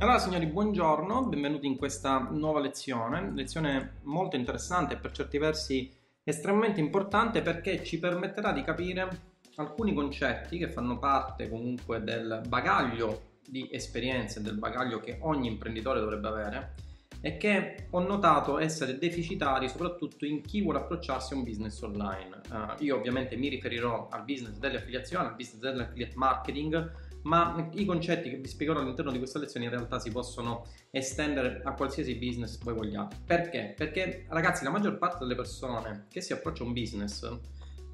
Allora signori, buongiorno, benvenuti in questa nuova lezione, lezione molto interessante e per certi versi estremamente importante perché ci permetterà di capire alcuni concetti che fanno parte comunque del bagaglio di esperienze, del bagaglio che ogni imprenditore dovrebbe avere e che ho notato essere deficitari soprattutto in chi vuole approcciarsi a un business online. Uh, io ovviamente mi riferirò al business delle affiliazioni, al business dell'affiliate marketing, ma i concetti che vi spiegherò all'interno di questa lezione in realtà si possono estendere a qualsiasi business voi vogliate. Perché? Perché ragazzi la maggior parte delle persone che si approccia a un business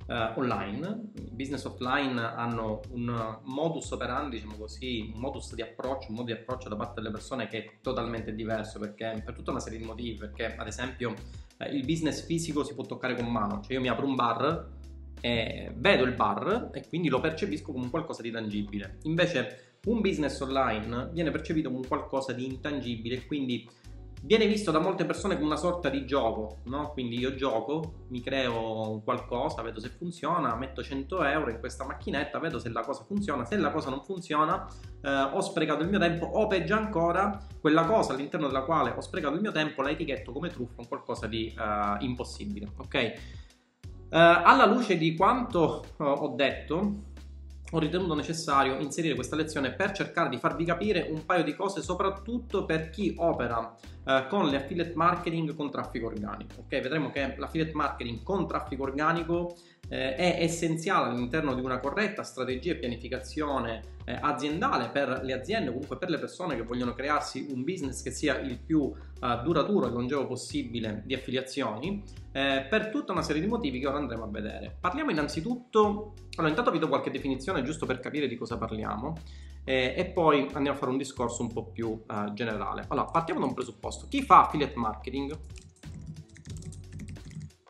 Uh, online, business offline hanno un modus operandi, diciamo così, un modus di approccio, un modo di approccio da parte delle persone che è totalmente diverso perché per tutta una serie di motivi, perché ad esempio eh, il business fisico si può toccare con mano, cioè io mi apro un bar, eh, vedo il bar e quindi lo percepisco come qualcosa di tangibile. Invece un business online viene percepito come qualcosa di intangibile quindi viene visto da molte persone come una sorta di gioco, no? Quindi io gioco, mi creo qualcosa, vedo se funziona, metto 100 euro in questa macchinetta, vedo se la cosa funziona, se la cosa non funziona eh, ho sprecato il mio tempo o peggio ancora, quella cosa all'interno della quale ho sprecato il mio tempo la etichetto come truffa, un qualcosa di uh, impossibile, ok? Uh, alla luce di quanto uh, ho detto, ho ritenuto necessario inserire questa lezione per cercare di farvi capire un paio di cose, soprattutto per chi opera uh, con le affiliate marketing con traffico organico. Ok, vedremo che l'affiliate marketing con traffico organico eh, è essenziale all'interno di una corretta strategia e pianificazione eh, aziendale per le aziende, comunque per le persone che vogliono crearsi un business che sia il più eh, duraturo e longevo possibile di affiliazioni, eh, per tutta una serie di motivi che ora andremo a vedere. Parliamo innanzitutto, allora intanto vi do qualche definizione giusto per capire di cosa parliamo. Eh, e poi andiamo a fare un discorso un po' più uh, generale. Allora, partiamo da un presupposto. Chi fa affiliate marketing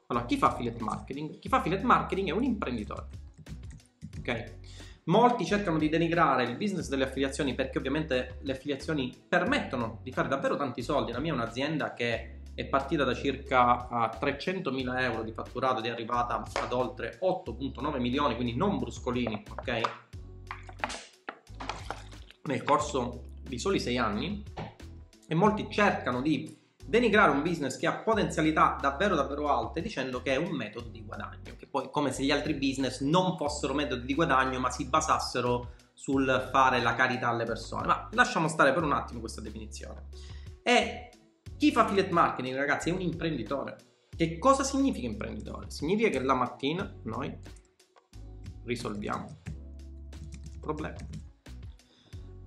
allora, chi fa affiliate marketing? Chi fa affiliate marketing è un imprenditore. Ok? Molti cercano di denigrare il business delle affiliazioni perché ovviamente le affiliazioni permettono di fare davvero tanti soldi. La mia è un'azienda che è partita da circa 300.000 euro di fatturato ed è arrivata ad oltre 8.9 milioni, quindi non bruscolini, ok? Nel corso di soli 6 anni e molti cercano di denigrare un business che ha potenzialità davvero davvero alte dicendo che è un metodo di guadagno, che poi come se gli altri business non fossero metodi di guadagno ma si basassero sul fare la carità alle persone. Ma lasciamo stare per un attimo questa definizione. E chi fa affiliate marketing, ragazzi, è un imprenditore. Che cosa significa imprenditore? Significa che la mattina noi risolviamo problemi.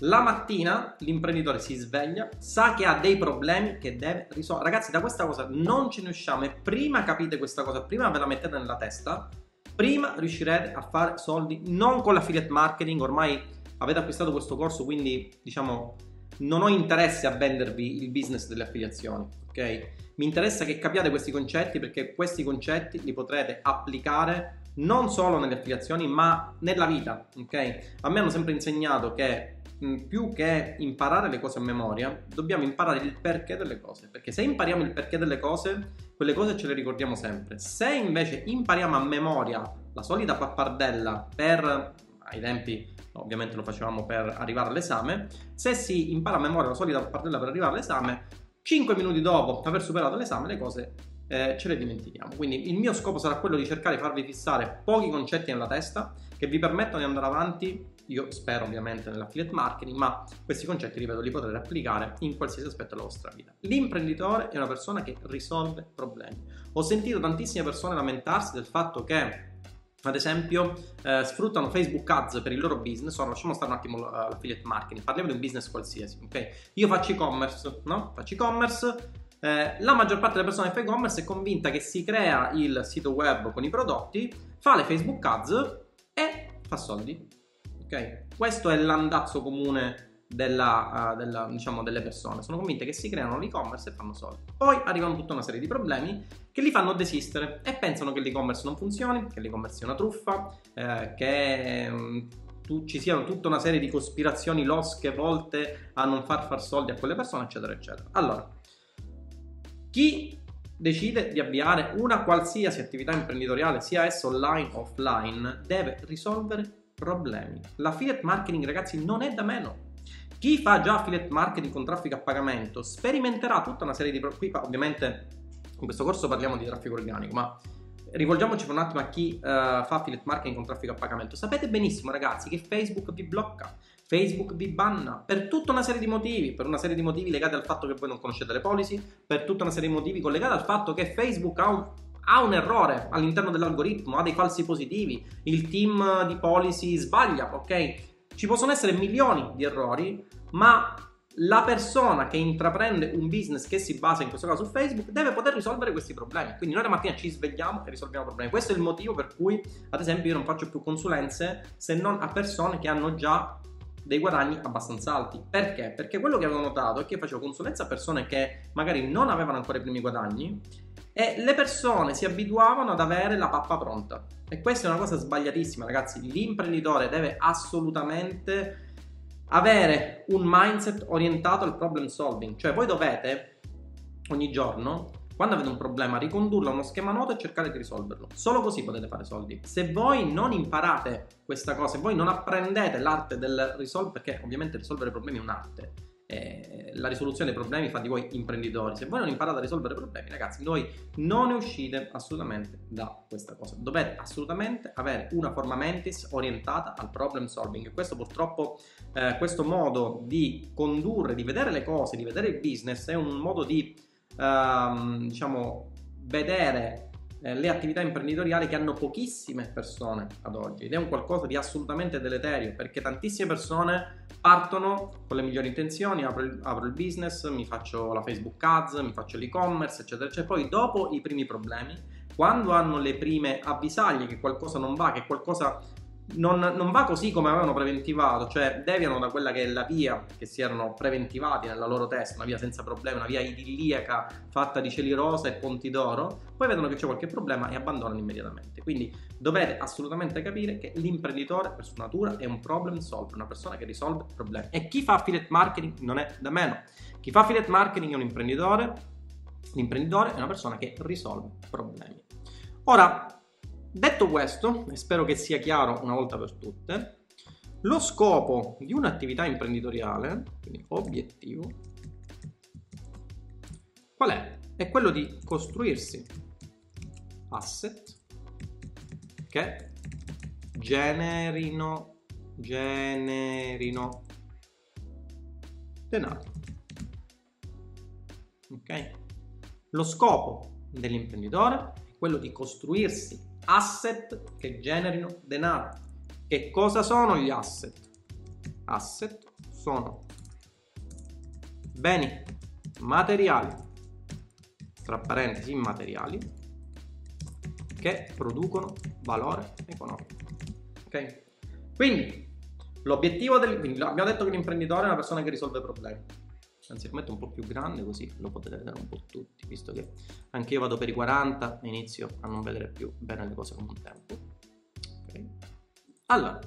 La mattina l'imprenditore si sveglia, sa che ha dei problemi che deve risolvere. Ragazzi, da questa cosa non ce ne usciamo e prima capite questa cosa, prima ve la mettete nella testa, prima riuscirete a fare soldi non con l'affiliate marketing, ormai avete acquistato questo corso, quindi diciamo non ho interesse a vendervi il business delle affiliazioni, ok? Mi interessa che capiate questi concetti perché questi concetti li potrete applicare non solo nelle affiliazioni, ma nella vita, ok? A me hanno sempre insegnato che più che imparare le cose a memoria, dobbiamo imparare il perché delle cose. Perché se impariamo il perché delle cose, quelle cose ce le ricordiamo sempre. Se invece impariamo a memoria la solita pappardella per ai tempi ovviamente lo facevamo per arrivare all'esame, se si impara a memoria la solita pappardella per arrivare all'esame, 5 minuti dopo aver superato l'esame le cose eh, ce le dimentichiamo. Quindi il mio scopo sarà quello di cercare di farvi fissare pochi concetti nella testa che vi permettano di andare avanti io spero ovviamente nell'affiliate marketing, ma questi concetti, ripeto, li potrete applicare in qualsiasi aspetto della vostra vita. L'imprenditore è una persona che risolve problemi. Ho sentito tantissime persone lamentarsi del fatto che ad esempio eh, sfruttano Facebook Ads per il loro business ora lasciamo stare un attimo l'affiliate marketing parliamo di un business qualsiasi ok io faccio e-commerce no? faccio e-commerce eh, la maggior parte delle persone che fa e-commerce è convinta che si crea il sito web con i prodotti fa le Facebook Ads e fa soldi ok? Questo è l'andazzo comune della, uh, della, diciamo, delle persone. Sono convinte che si creano l'e-commerce e fanno soldi. Poi arrivano tutta una serie di problemi che li fanno desistere e pensano che l'e-commerce non funzioni, che l'e-commerce sia una truffa, eh, che um, tu, ci siano tutta una serie di cospirazioni losche volte a non far far soldi a quelle persone, eccetera, eccetera. Allora, chi decide di avviare una qualsiasi attività imprenditoriale, sia essa online o offline, deve risolvere problemi. L'affiliate marketing, ragazzi, non è da meno. Chi fa già affiliate marketing con traffico a pagamento sperimenterà tutta una serie di... Qui ovviamente in questo corso parliamo di traffico organico, ma rivolgiamoci per un attimo a chi uh, fa affiliate marketing con traffico a pagamento. Sapete benissimo ragazzi che Facebook vi blocca, Facebook vi banna per tutta una serie di motivi, per una serie di motivi legati al fatto che voi non conoscete le policy, per tutta una serie di motivi collegati al fatto che Facebook ha un, ha un errore all'interno dell'algoritmo, ha dei falsi positivi, il team di policy sbaglia, ok? Ci possono essere milioni di errori, ma la persona che intraprende un business che si basa in questo caso su Facebook deve poter risolvere questi problemi. Quindi noi la mattina ci svegliamo e risolviamo problemi. Questo è il motivo per cui, ad esempio, io non faccio più consulenze se non a persone che hanno già dei guadagni abbastanza alti. Perché? Perché quello che avevo notato è che facevo consulenza a persone che magari non avevano ancora i primi guadagni e le persone si abituavano ad avere la pappa pronta. E questa è una cosa sbagliatissima, ragazzi. L'imprenditore deve assolutamente avere un mindset orientato al problem solving, cioè voi dovete ogni giorno quando avete un problema, ricondurlo a uno schema noto e cercare di risolverlo. Solo così potete fare soldi. Se voi non imparate questa cosa, se voi non apprendete l'arte del risolvere, perché ovviamente risolvere problemi è un'arte, eh, la risoluzione dei problemi fa di voi imprenditori. Se voi non imparate a risolvere problemi, ragazzi, voi non ne uscite assolutamente da questa cosa. Dovete assolutamente avere una forma mentis orientata al problem solving. Questo purtroppo, eh, questo modo di condurre, di vedere le cose, di vedere il business è un modo di ehm, diciamo, vedere eh, le attività imprenditoriali che hanno pochissime persone ad oggi ed è un qualcosa di assolutamente deleterio perché tantissime persone partono con le migliori intenzioni, apro il, apro il business, mi faccio la Facebook Ads, mi faccio l'e-commerce, eccetera, eccetera. Poi dopo i primi problemi, quando hanno le prime avvisaglie che qualcosa non va, che qualcosa non, non, va così come avevano preventivato, cioè deviano da quella che è la via che si erano preventivati nella loro testa, una via senza problemi, una via idilliaca fatta di cieli rosa e ponti d'oro, poi vedono che c'è qualche problema e abbandonano immediatamente. Quindi dovete assolutamente capire che l'imprenditore per sua natura è un problem solver, una persona che risolve problemi. E chi fa affiliate marketing non è da meno. Chi fa affiliate marketing è un imprenditore, l'imprenditore è una persona che risolve problemi. Ora, Detto questo, e spero che sia chiaro una volta per tutte, lo scopo di un'attività imprenditoriale, quindi obiettivo, qual è? È quello di costruirsi asset che generino, generino denaro. Ok? Lo scopo dell'imprenditore è quello di costruirsi asset che generino denaro. Che cosa sono gli asset? Asset sono beni materiali, tra parentesi immateriali, che producono valore economico. Ok? Quindi, l'obiettivo del... Quindi abbiamo detto che l'imprenditore è una persona che risolve problemi anzi lo metto un po' più grande così lo potete vedere un po' tutti, visto che anche io vado per i 40 e inizio a non vedere più bene le cose come un tempo. Okay. Allora,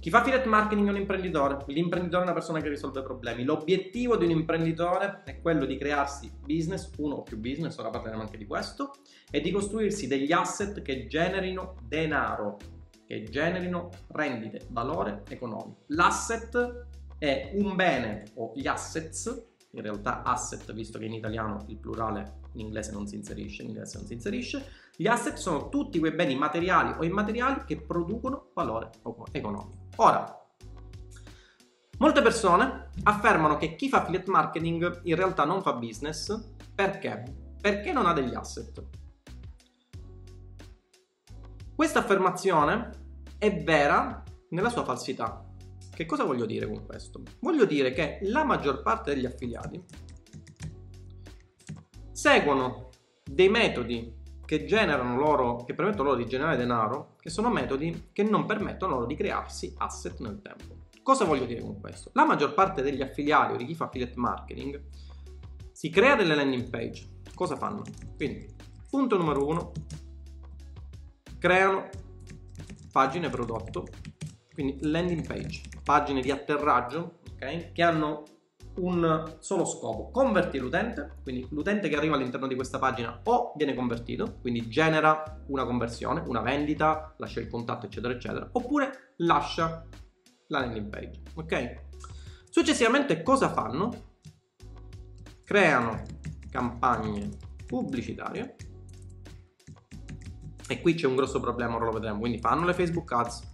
chi fa affiliate marketing è un imprenditore, l'imprenditore è una persona che risolve problemi. L'obiettivo di un imprenditore è quello di crearsi business, uno o più business, ora parleremo anche di questo, e di costruirsi degli asset che generino denaro, che generino rendite, valore economico. L'asset è un bene o gli assets, in realtà asset visto che in italiano il plurale in inglese non si inserisce, in inglese non si inserisce, gli asset sono tutti quei beni materiali o immateriali che producono valore economico. Ora, molte persone affermano che chi fa affiliate marketing in realtà non fa business perché? Perché non ha degli asset. Questa affermazione è vera nella sua falsità. Che cosa voglio dire con questo? Voglio dire che la maggior parte degli affiliati seguono dei metodi che generano loro, che permettono loro di generare denaro, che sono metodi che non permettono loro di crearsi asset nel tempo. Cosa voglio dire con questo? La maggior parte degli affiliati o di chi fa affiliate marketing si crea delle landing page. Cosa fanno? Quindi, punto numero uno, creano pagine prodotto quindi landing page, pagine di atterraggio, ok? Che hanno un solo scopo, convertire l'utente, quindi l'utente che arriva all'interno di questa pagina o viene convertito, quindi genera una conversione, una vendita, lascia il contatto, eccetera, eccetera, oppure lascia la landing page, ok? Successivamente cosa fanno? Creano campagne pubblicitarie e qui c'è un grosso problema, ora lo vedremo. Quindi fanno le Facebook Ads,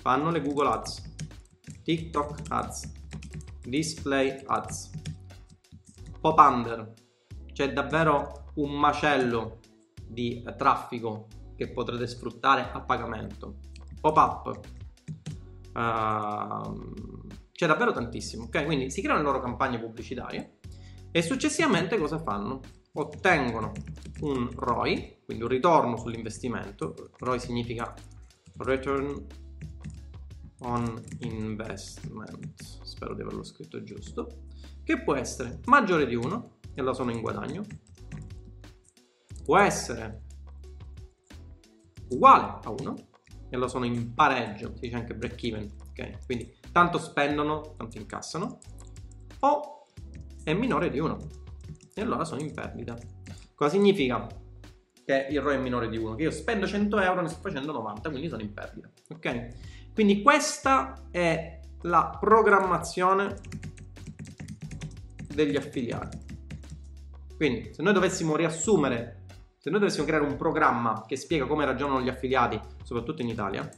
fanno le Google Ads, TikTok Ads, Display Ads, Pop Under. C'è davvero un macello di traffico che potrete sfruttare a pagamento. Pop-up. Uh, c'è davvero tantissimo, ok? Quindi si creano le loro campagne pubblicitarie e successivamente cosa fanno? Ottengono un ROI, quindi un ritorno sull'investimento. ROI significa Return on Investment, spero di averlo scritto giusto, che può essere maggiore di 1, e allora sono in guadagno, può essere uguale a 1, e allora sono in pareggio, si dice anche break even, ok? Quindi tanto spendono, tanto incassano, o è minore di 1, e allora sono in perdita. Cosa significa che il ROI è minore di 1? Che io spendo 100 euro, ne sto facendo 90, quindi sono in perdita, ok? Quindi questa è la programmazione degli affiliati. Quindi se noi dovessimo riassumere se noi dovessimo creare un programma che spiega come ragionano gli affiliati, soprattutto in Italia,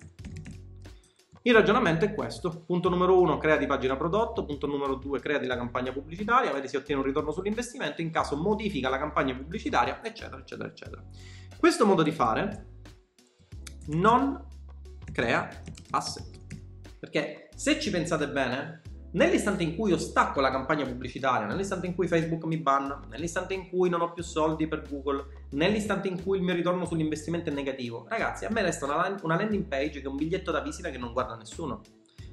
il ragionamento è questo. Punto numero uno, crea di pagina prodotto. Punto numero due, crea di la campagna pubblicitaria. Vedi si ottiene un ritorno sull'investimento. In caso modifica la campagna pubblicitaria, eccetera, eccetera, eccetera. Questo modo di fare non crea asset. Perché se ci pensate bene, Nell'istante in cui io stacco la campagna pubblicitaria, nell'istante in cui Facebook mi banna, nell'istante in cui non ho più soldi per Google, nell'istante in cui il mio ritorno sull'investimento è negativo, ragazzi, a me resta una, una landing page che è un biglietto da visita che non guarda nessuno.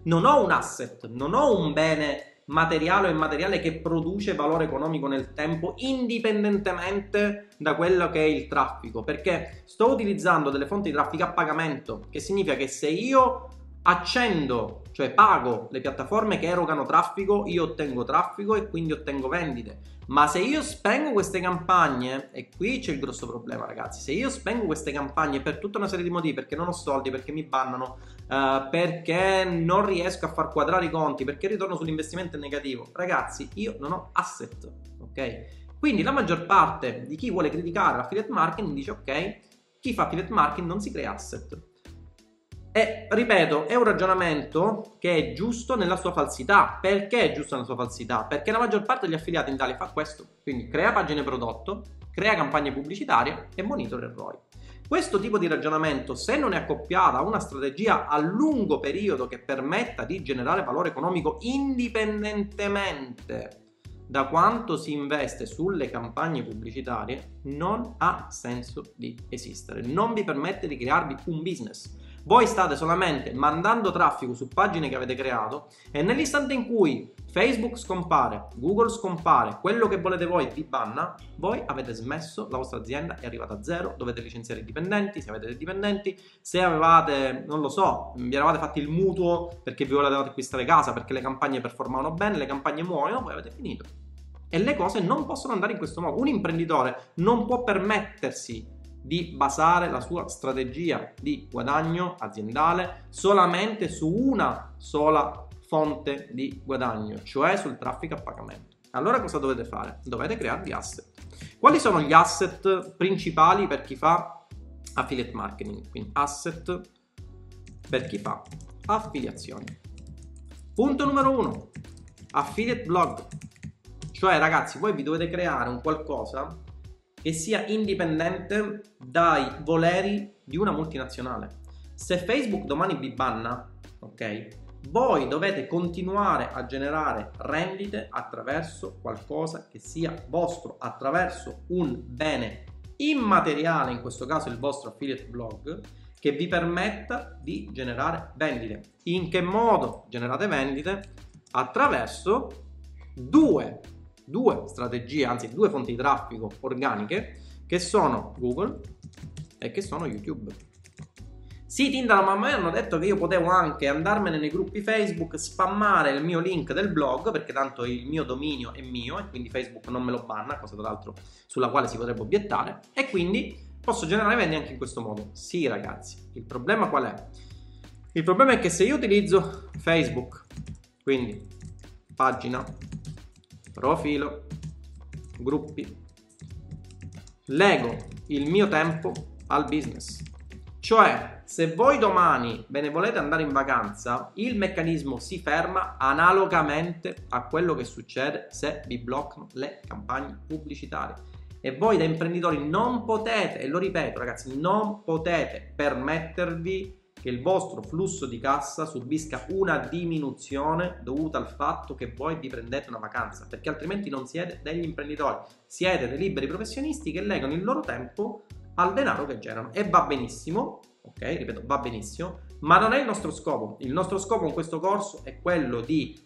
Non ho un asset, non ho un bene materiale o immateriale che produce valore economico nel tempo indipendentemente da quello che è il traffico perché sto utilizzando delle fonti di traffico a pagamento che significa che se io accendo, cioè pago le piattaforme che erogano traffico, io ottengo traffico e quindi ottengo vendite. Ma se io spengo queste campagne, e qui c'è il grosso problema, ragazzi, se io spengo queste campagne per tutta una serie di motivi, perché non ho soldi, perché mi bannano, uh, perché non riesco a far quadrare i conti, perché il ritorno sull'investimento è negativo, ragazzi, io non ho asset, ok? Quindi la maggior parte di chi vuole criticare l'affiliate marketing dice ok, chi fa affiliate marketing non si crea asset. E ripeto, è un ragionamento che è giusto nella sua falsità. Perché è giusto nella sua falsità? Perché la maggior parte degli affiliati in Italia fa questo. Quindi crea pagine prodotto, crea campagne pubblicitarie e monitora il ROI. Questo tipo di ragionamento, se non è accoppiata a una strategia a lungo periodo che permetta di generare valore economico indipendentemente da quanto si investe sulle campagne pubblicitarie, non ha senso di esistere. Non vi permette di crearvi un business voi state solamente mandando traffico su pagine che avete creato e nell'istante in cui Facebook scompare, Google scompare, quello che volete voi vi banna, voi avete smesso, la vostra azienda è arrivata a zero, dovete licenziare i dipendenti, se avete dei dipendenti, se avevate, non lo so, vi eravate fatti il mutuo perché vi volevate acquistare casa, perché le campagne performavano bene, le campagne muoiono, voi avete finito. E le cose non possono andare in questo modo. Un imprenditore non può permettersi di basare la sua strategia di guadagno aziendale solamente su una sola fonte di guadagno, cioè sul traffico a pagamento. Allora cosa dovete fare? Dovete crearvi asset. Quali sono gli asset principali per chi fa affiliate marketing? Quindi asset per chi fa affiliazioni. Punto numero uno, affiliate blog. Cioè ragazzi, voi vi dovete creare un qualcosa che sia indipendente dai voleri di una multinazionale. Se Facebook domani vi banna, ok? Voi dovete continuare a generare rendite attraverso qualcosa che sia vostro, attraverso un bene immateriale, in questo caso il vostro affiliate blog, che vi permetta di generare vendite. In che modo generate vendite? Attraverso due due strategie, anzi due fonti di traffico organiche che sono Google e che sono YouTube. Sì, Tindalo, ma a me hanno detto che io potevo anche andarmene nei gruppi Facebook, spammare il mio link del blog, perché tanto il mio dominio è mio e quindi Facebook non me lo banna, cosa tra l'altro sulla quale si potrebbe obiettare, e quindi posso generare vendite anche in questo modo. Sì, ragazzi, il problema qual è? Il problema è che se io utilizzo Facebook, quindi pagina, profilo, gruppi. Lego il mio tempo al business. Cioè, se voi domani ve ne volete andare in vacanza, il meccanismo si ferma analogamente a quello che succede se vi bloccano le campagne pubblicitarie. E voi da imprenditori non potete, e lo ripeto ragazzi, non potete permettervi che il vostro flusso di cassa subisca una diminuzione dovuta al fatto che voi vi prendete una vacanza, perché altrimenti non siete degli imprenditori, siete dei liberi professionisti che legano il loro tempo al denaro che generano e va benissimo, ok? Ripeto, va benissimo, ma non è il nostro scopo. Il nostro scopo in questo corso è quello di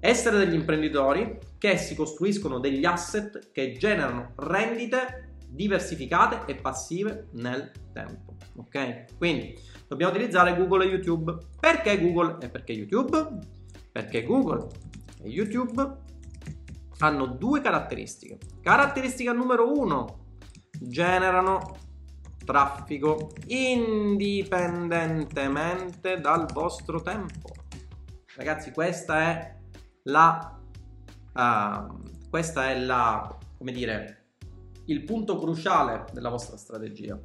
essere degli imprenditori che si costruiscono degli asset che generano rendite diversificate e passive nel tempo. Ok? Quindi dobbiamo utilizzare Google e YouTube. Perché Google e perché YouTube? Perché Google e YouTube hanno due caratteristiche. Caratteristica numero uno, generano traffico indipendentemente dal vostro tempo. Ragazzi, questa è la uh, questa è la come dire il punto cruciale della vostra strategia.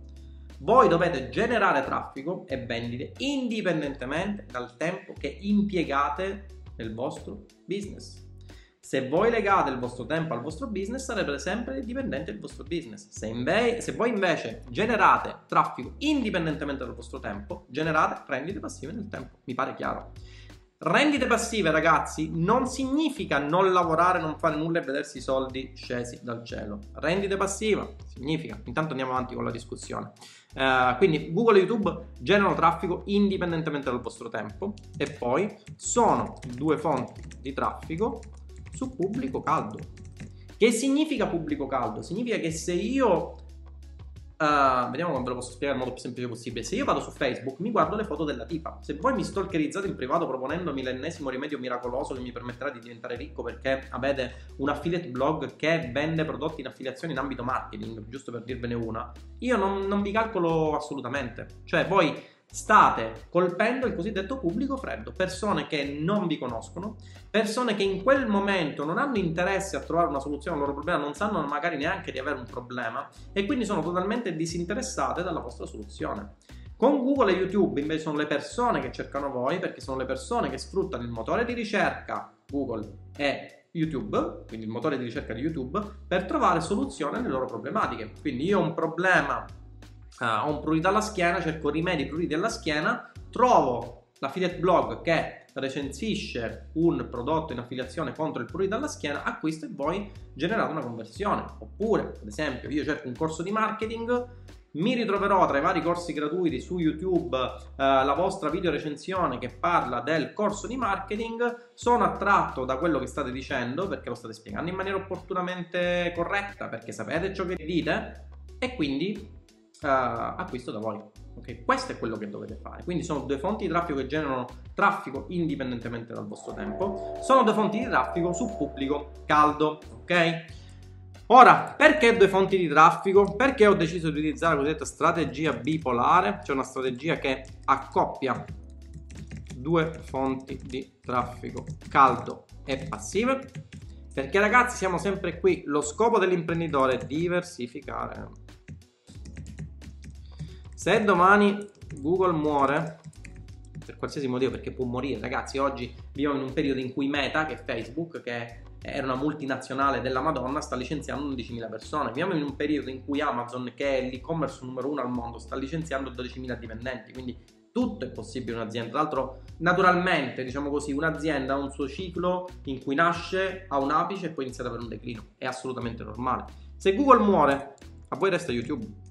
Voi dovete generare traffico e vendite indipendentemente dal tempo che impiegate nel vostro business. Se voi legate il vostro tempo al vostro business, sarete sempre dipendenti dal vostro business. Se, inve- se, voi invece generate traffico indipendentemente dal vostro tempo, generate rendite passive nel tempo. Mi pare chiaro. Rendite passive, ragazzi, non significa non lavorare, non fare nulla e vedersi i soldi scesi dal cielo. Rendite passiva significa, intanto andiamo avanti con la discussione. Uh, quindi Google e YouTube generano traffico indipendentemente dal vostro tempo e poi sono due fonti di traffico su pubblico caldo. Che significa pubblico caldo? Significa che se io Uh, vediamo come ve lo posso spiegare nel modo più semplice possibile. Se io vado su Facebook, mi guardo le foto della tipa. Se voi mi stalkerizzate in privato proponendomi l'ennesimo rimedio miracoloso che mi permetterà di diventare ricco perché avete un affiliate blog che vende prodotti in affiliazione in ambito marketing, giusto per dirvene una, io non, non vi calcolo assolutamente. Cioè, voi state colpendo il cosiddetto pubblico freddo, persone che non vi conoscono, persone che in quel momento non hanno interesse a trovare una soluzione al loro problema, non sanno magari neanche di avere un problema e quindi sono totalmente disinteressate dalla vostra soluzione. Con Google e YouTube invece sono le persone che cercano voi perché sono le persone che sfruttano il motore di ricerca Google e YouTube, quindi il motore di ricerca di YouTube, per trovare soluzioni alle loro problematiche. Quindi io ho un problema uh, ho un prurito alla schiena, cerco rimedi pruriti alla schiena, trovo l'affiliate blog che recensisce un prodotto in affiliazione contro il prurito alla schiena, acquisto e voi generate una conversione. Oppure, ad esempio, io cerco un corso di marketing, mi ritroverò tra i vari corsi gratuiti su YouTube eh, la vostra video recensione che parla del corso di marketing, sono attratto da quello che state dicendo perché lo state spiegando in maniera opportunamente corretta, perché sapete ciò che dite e quindi uh, acquisto da voi. Ok, questo è quello che dovete fare. Quindi sono due fonti di traffico che generano traffico indipendentemente dal vostro tempo. Sono due fonti di traffico su pubblico caldo. Ok? Ora, perché due fonti di traffico? Perché ho deciso di utilizzare la cosiddetta strategia bipolare, cioè una strategia che accoppia due fonti di traffico caldo e passive. Perché ragazzi siamo sempre qui, lo scopo dell'imprenditore è diversificare. Se domani Google muore, per qualsiasi motivo, perché può morire, ragazzi, oggi viviamo in un periodo in cui Meta, che è Facebook, che era una multinazionale della Madonna, sta licenziando 11.000 persone. Viviamo in un periodo in cui Amazon, che è l'e-commerce numero uno al mondo, sta licenziando 12.000 dipendenti. Quindi tutto è possibile in un'azienda. Tra l'altro, naturalmente, diciamo così, un'azienda ha un suo ciclo in cui nasce, ha un apice e poi inizia ad avere un declino. È assolutamente normale. Se Google muore, a voi resta YouTube.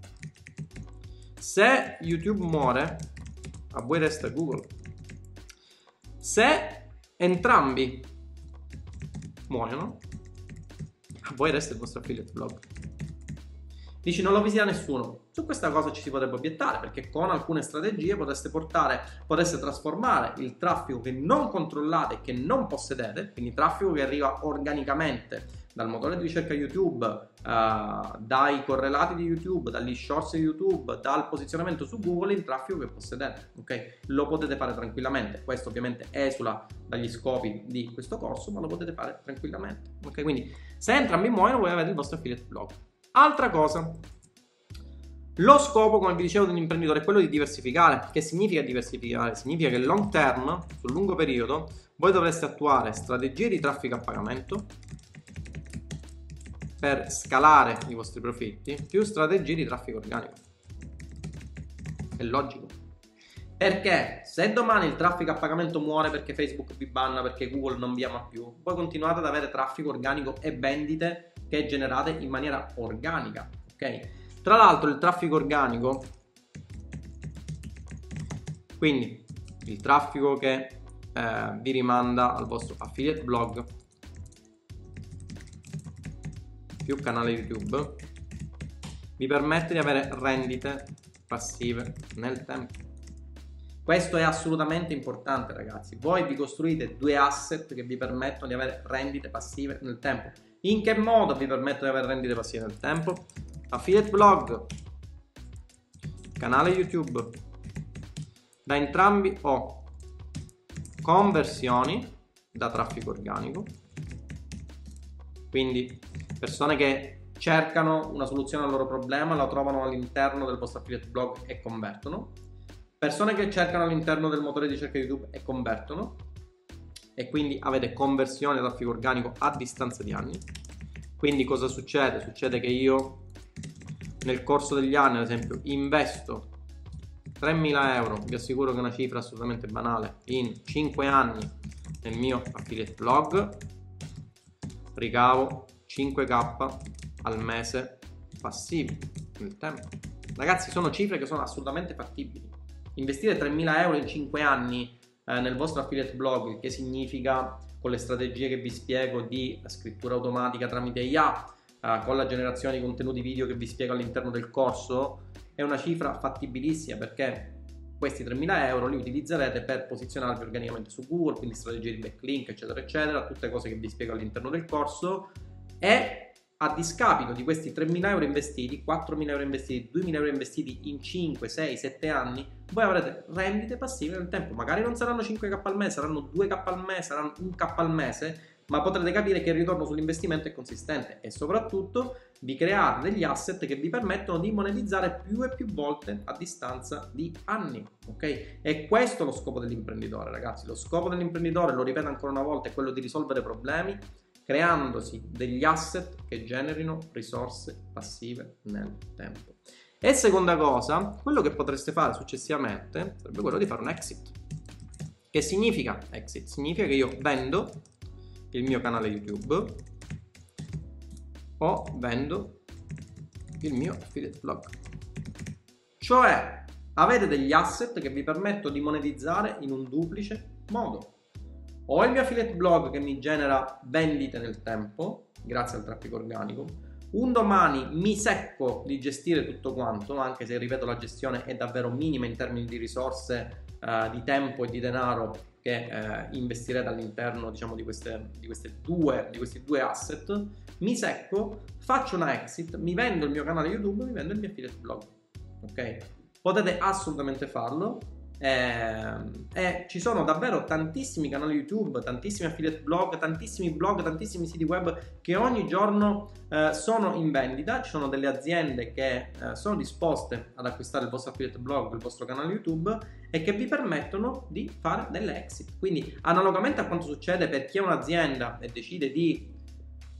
Se YouTube muore, a voi resta Google. Se entrambi muoiono, a voi resta il vostro affiliate blog. Dici non lo visita nessuno. Su questa cosa ci si potrebbe obiettare perché con alcune strategie potreste portare, potreste trasformare il traffico che non controllate e che non possedete, quindi traffico che arriva organicamente dal motore di ricerca YouTube, uh, dai correlati di YouTube, dagli shorts di YouTube, dal posizionamento su Google, il traffico che possedete. Ok? Lo potete fare tranquillamente. Questo ovviamente esula dagli scopi di questo corso, ma lo potete fare tranquillamente. Ok, quindi se entrambi muoiono, voi avete il vostro affiliate blog. Altra cosa, lo scopo, come vi dicevo, dell'imprenditore è quello di diversificare. Che significa diversificare? Significa che long term, sul lungo periodo, voi dovreste attuare strategie di traffico a pagamento per scalare i vostri profitti più strategie di traffico organico. È logico. Perché se domani il traffico a pagamento muore perché Facebook vi banna, perché Google non vi ama più, voi continuate ad avere traffico organico e vendite che generate in maniera organica, ok? Tra l'altro il traffico organico, quindi il traffico che eh, vi rimanda al vostro affiliate blog più canale YouTube, vi permette di avere rendite passive nel tempo. Questo è assolutamente importante ragazzi. Voi vi costruite due asset che vi permettono di avere rendite passive nel tempo. In che modo vi permettono di avere rendite passive nel tempo? Affiliate blog, canale YouTube. Da entrambi ho conversioni da traffico organico, quindi persone che cercano una soluzione al loro problema, la trovano all'interno del vostro affiliate blog e convertono. Persone che cercano all'interno del motore di ricerca YouTube e convertono. E quindi avete conversione da traffico organico a distanza di anni. Quindi cosa succede? Succede che io nel corso degli anni, ad esempio, investo 3.000 euro, vi assicuro che è una cifra assolutamente banale, in 5 anni nel mio affiliate blog, ricavo 5k al mese passivi nel tempo. Ragazzi, sono cifre che sono assolutamente fattibili. Investire 3.000 euro in 5 anni eh, nel vostro affiliate blog, che significa con le strategie che vi spiego di scrittura automatica tramite IA, uh, con la generazione di contenuti video che vi spiego all'interno del corso è una cifra fattibilissima perché questi 3.000 euro li utilizzerete per posizionarvi organicamente su Google, quindi strategie di backlink, eccetera, eccetera, tutte cose che vi spiego all'interno del corso e a discapito di questi 3.000 euro investiti, 4.000 euro investiti, 2.000 euro investiti in 5, 6, 7 anni, voi avrete rendite passive nel tempo. Magari non saranno 5k al mese, saranno 2k al mese, saranno 1k al mese, ma potrete capire che il ritorno sull'investimento è consistente e soprattutto vi create degli asset che vi permettono di monetizzare più e più volte a distanza di anni, ok? E questo è lo scopo dell'imprenditore, ragazzi. Lo scopo dell'imprenditore, lo ripeto ancora una volta, è quello di risolvere problemi creandosi degli asset che generino risorse passive nel tempo. E seconda cosa, quello che potreste fare successivamente sarebbe quello di fare un exit. Che significa exit? Significa che io vendo il mio canale YouTube o vendo il mio affiliate blog. Cioè avete degli asset che vi permettono di monetizzare in un duplice modo. Ho il mio affiliate blog che mi genera vendite nel tempo, grazie al traffico organico. Un domani mi secco di gestire tutto quanto, anche se ripeto la gestione è davvero minima in termini di risorse, uh, di tempo e di denaro che eh, investirete all'interno diciamo, di, queste, di, queste due, di questi due asset, mi secco, faccio una exit, mi vendo il mio canale YouTube, mi vendo il mio affiliate blog. Ok? Potete assolutamente farlo eh, e ci sono davvero tantissimi canali YouTube, tantissimi affiliate blog, tantissimi blog, tantissimi siti web che ogni giorno eh, sono in vendita. Ci sono delle aziende che eh, sono disposte ad acquistare il vostro affiliate blog, il vostro canale YouTube e che vi permettono di fare delle exit. Quindi, analogamente a quanto succede per chi è un'azienda e decide di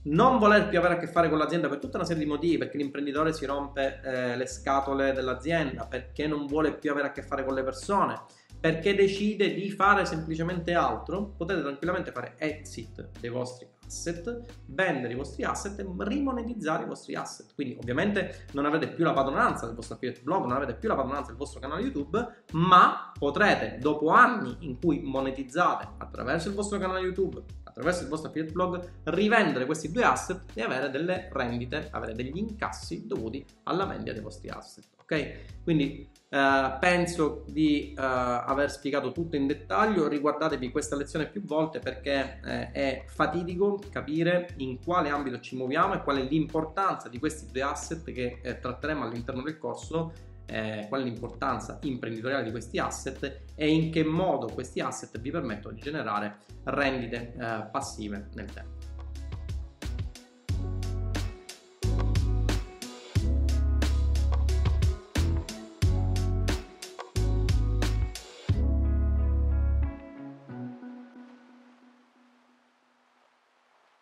non voler più avere a che fare con l'azienda per tutta una serie di motivi, perché l'imprenditore si rompe eh, le scatole dell'azienda, perché non vuole più avere a che fare con le persone, perché decide di fare semplicemente altro, potete tranquillamente fare exit dei vostri asset, vendere i vostri asset e rimonetizzare i vostri asset. Quindi ovviamente non avete più la padronanza del vostro affiliate blog, non avete più la padronanza del vostro canale YouTube, ma potrete dopo anni in cui monetizzate attraverso il vostro canale YouTube, attraverso il vostro affiliate blog, rivendere questi due asset e avere delle rendite, avere degli incassi dovuti alla vendita dei vostri asset. Ok? Quindi eh, penso di eh, aver spiegato tutto in dettaglio. Riguardatevi questa lezione più volte perché eh, è fatidico capire in quale ambito ci muoviamo e qual è l'importanza di questi due asset che eh, tratteremo all'interno del corso eh, qual è l'importanza imprenditoriale di questi asset e in che modo questi asset vi permettono di generare rendite eh, passive nel tempo.